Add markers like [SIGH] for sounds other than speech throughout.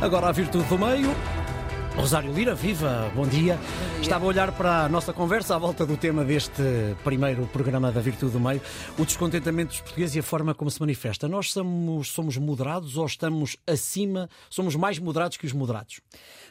Agora a virtude do meio. Rosário Lira, viva, bom dia. Estava a olhar para a nossa conversa à volta do tema deste primeiro programa da Virtude do Meio, o descontentamento dos portugueses e a forma como se manifesta. Nós somos, somos moderados ou estamos acima, somos mais moderados que os moderados?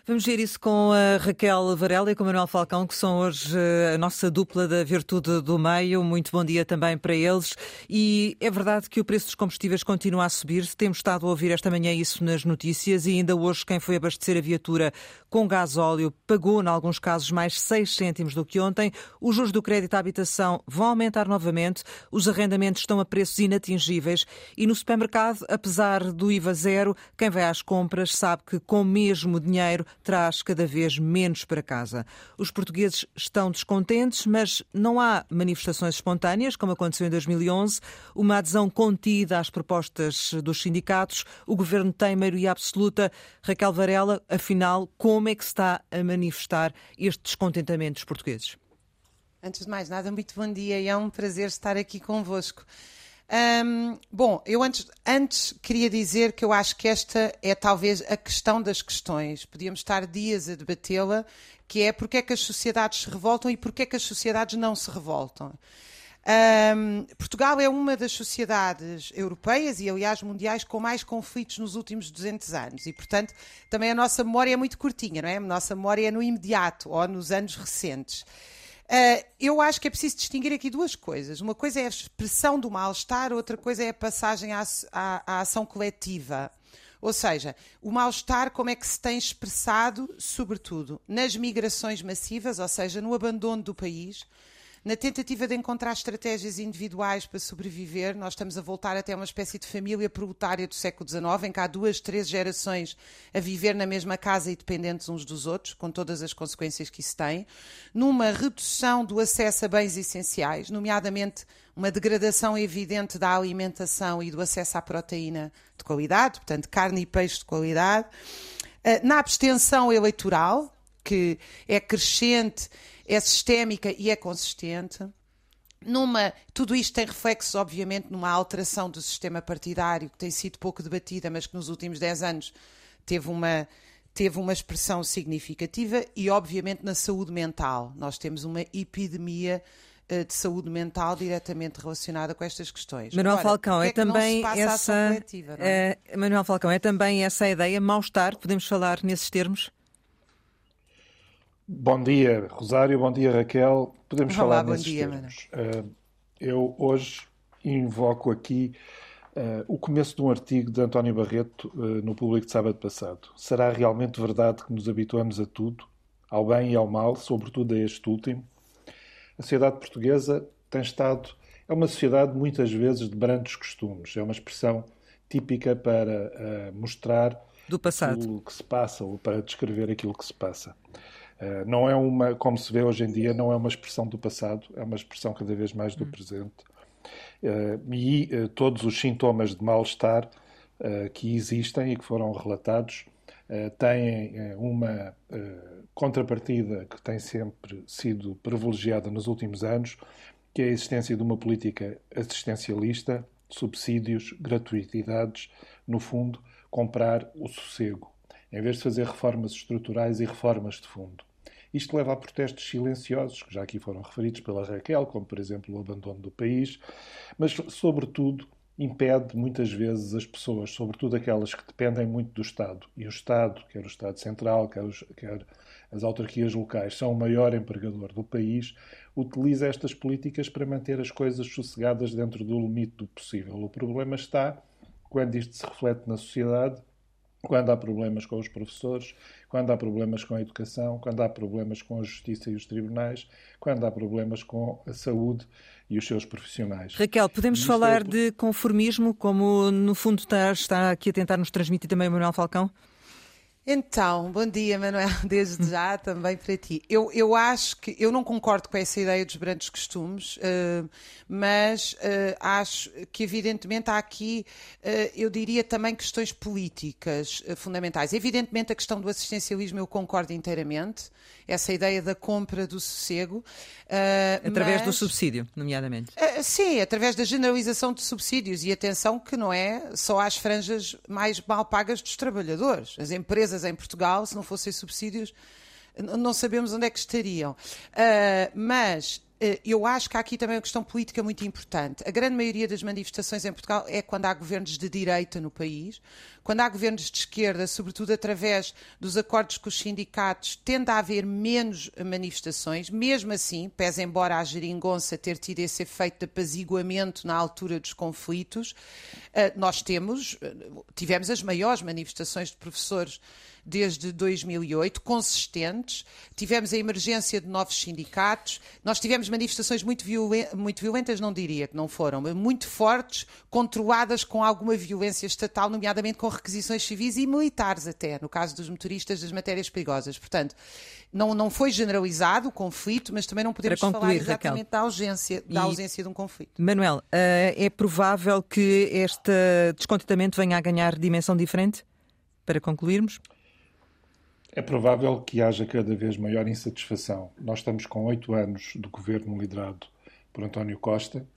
Vamos ver isso com a Raquel Varela e com o Manuel Falcão, que são hoje eh, a nossa dupla da Virtude do Meio. Muito bom dia também para eles. E é verdade que o preço dos combustíveis continua a subir. Temos estado a ouvir esta manhã isso nas notícias e ainda hoje quem foi abastecer a viatura com gás óleo pagou, em alguns casos, mais 6 cêntimos do que ontem. Os juros do crédito à habitação vão aumentar novamente. Os arrendamentos estão a preços inatingíveis. E no supermercado, apesar do IVA zero, quem vai às compras sabe que com o mesmo dinheiro traz cada vez menos para casa. Os portugueses estão descontentes, mas não há manifestações espontâneas, como aconteceu em 2011, uma adesão contida às propostas dos sindicatos. O governo tem maioria absoluta. Raquel Varela, afinal, como é que se está a manifestar este descontentamento dos portugueses? Antes de mais nada, muito bom dia e é um prazer estar aqui convosco. Um, bom, eu antes, antes queria dizer que eu acho que esta é talvez a questão das questões. Podíamos estar dias a debatê-la, que é porque é que as sociedades se revoltam e porque é que as sociedades não se revoltam. Um, Portugal é uma das sociedades europeias e, aliás, mundiais com mais conflitos nos últimos 200 anos e, portanto, também a nossa memória é muito curtinha, não é? A nossa memória é no imediato ou nos anos recentes. Uh, eu acho que é preciso distinguir aqui duas coisas. Uma coisa é a expressão do mal-estar, outra coisa é a passagem à, à, à ação coletiva. Ou seja, o mal-estar, como é que se tem expressado, sobretudo nas migrações massivas, ou seja, no abandono do país, na tentativa de encontrar estratégias individuais para sobreviver, nós estamos a voltar até uma espécie de família proletária do século XIX, em que há duas, três gerações a viver na mesma casa e dependentes uns dos outros, com todas as consequências que isso tem, numa redução do acesso a bens essenciais, nomeadamente uma degradação evidente da alimentação e do acesso à proteína de qualidade, portanto, carne e peixe de qualidade, eh, na abstenção eleitoral, que é crescente é sistémica e é consistente. Numa, tudo isto tem reflexos, obviamente, numa alteração do sistema partidário que tem sido pouco debatida, mas que nos últimos 10 anos teve uma, teve uma expressão significativa e, obviamente, na saúde mental. Nós temos uma epidemia uh, de saúde mental diretamente relacionada com estas questões. Manuel Agora, Falcão, é, é também essa. Coletiva, é? É, Manuel Falcão, é também essa ideia, mal-estar, podemos falar nesses termos? Bom dia, Rosário. Bom dia, Raquel. Podemos Olá, falar bom nesses dia, termos. Uh, eu hoje invoco aqui uh, o começo de um artigo de António Barreto uh, no Público de sábado passado. Será realmente verdade que nos habituamos a tudo, ao bem e ao mal, sobretudo a este último? A sociedade portuguesa tem estado... É uma sociedade, muitas vezes, de brandos costumes. É uma expressão típica para mostrar do passado. o que se passa ou para descrever aquilo que se passa. Eh, não é uma, como se vê hoje em dia, não é uma expressão do passado, é uma expressão cada vez mais do hum. presente. Eh, e eh, todos os sintomas de mal-estar que existem e que foram relatados têm uma contrapartida que tem sempre sido privilegiada nos últimos anos, que é a existência de uma política assistencialista, subsídios, gratuitidades, no fundo, comprar o sossego, em vez de fazer reformas estruturais e reformas de fundo. Isto leva a protestos silenciosos, que já aqui foram referidos pela Raquel, como por exemplo o abandono do país, mas sobretudo impede muitas vezes as pessoas, sobretudo aquelas que dependem muito do Estado, e o Estado, quer o Estado Central, quer, os, quer as autarquias locais, são o maior empregador do país, utiliza estas políticas para manter as coisas sossegadas dentro do limite do possível. O problema está quando isto se reflete na sociedade quando há problemas com os professores, quando há problemas com a educação, quando há problemas com a justiça e os tribunais, quando há problemas com a saúde e os seus profissionais. Raquel, podemos falar é... de conformismo, como no fundo está, está aqui a tentar nos transmitir também o Manuel Falcão? Então, bom dia, Manuel, [LAUGHS] desde já também para ti. Eu, eu acho que eu não concordo com essa ideia dos brandos costumes, uh, mas uh, acho que, evidentemente, há aqui, uh, eu diria também questões políticas fundamentais. Evidentemente, a questão do assistencialismo eu concordo inteiramente, essa ideia da compra do sossego. através mas, do subsídio, nomeadamente. sim, através da generalização de subsídios. E atenção que não é só às franjas mais mal pagas dos trabalhadores. As empresas empresas em Portugal, se não fossem subsídios, não sabemos onde é que estariam. Uh, mas uh, eu acho que há aqui também uma questão política muito importante. A grande maioria das manifestações em Portugal é quando há governos de direita no país. Quando há governos de esquerda, sobretudo através dos acordos com os sindicatos, tende a haver menos manifestações. Mesmo assim, pese embora a geringonça ter tido esse efeito de apaziguamento na altura dos conflitos, uh, nós temos, tivemos as maiores manifestações de professores desde 2008, consistentes. Tivemos a emergência de novos sindicatos. Nós tivemos manifestações muito, violentas, muito violentas, não diria que não foram, mas muito fortes, controladas com alguma violência estatal, nomeadamente com requisições civis e militares até, no caso dos motoristas das matérias perigosas. Portanto, não, não foi generalizado o conflito, mas também não podemos concluir, falar exatamente Raquel. da ausência, da ausência de um conflito. Manuel, eh, é provável que este descontentamento venha a ganhar dimensão diferente? Para concluirmos? É provável que haja cada vez maior insatisfação. Nós estamos com oito anos do governo liderado por António Costa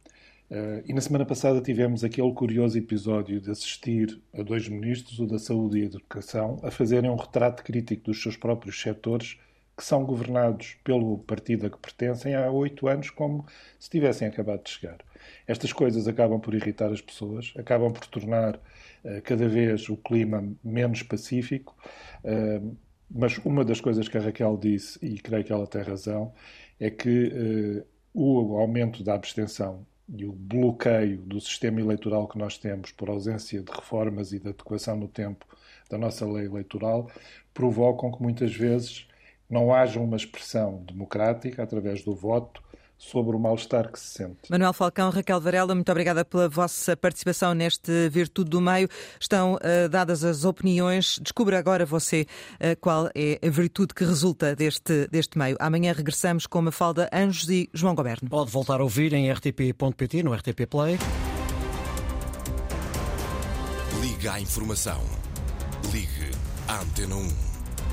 uh, e na semana passada tivemos aquele curioso episódio de assistir a dois ministros, o da Saúde e a Educação, a fazerem um retrato crítico dos seus próprios setores que são governados pelo partido a que pertencem há oito anos como se tivessem acabado de chegar. Estas coisas acabam por irritar as pessoas, acabam por tornar uh, cada vez o clima menos pacífico. Uh, mas uma das coisas que a Raquel disse, e creio que ela tem razão, é que o aumento da abstenção e o bloqueio do sistema eleitoral que nós temos por ausência de reformas e de adequação no tempo da nossa lei eleitoral provocam que muitas vezes não haja uma expressão democrática através do voto sobre o mal-estar que se sente. Manuel Falcão, Raquel Varela, muito obrigada pela vossa participação neste Virtude do Meio. Estão uh, dadas as opiniões. Descubra agora você uh, qual é a virtude que resulta deste, deste meio. Amanhã regressamos com Mafalda Anjos e João Goberno. Pode voltar a ouvir em rtp.pt, no RTP Play. Liga à informação. Ligue à Antena 1.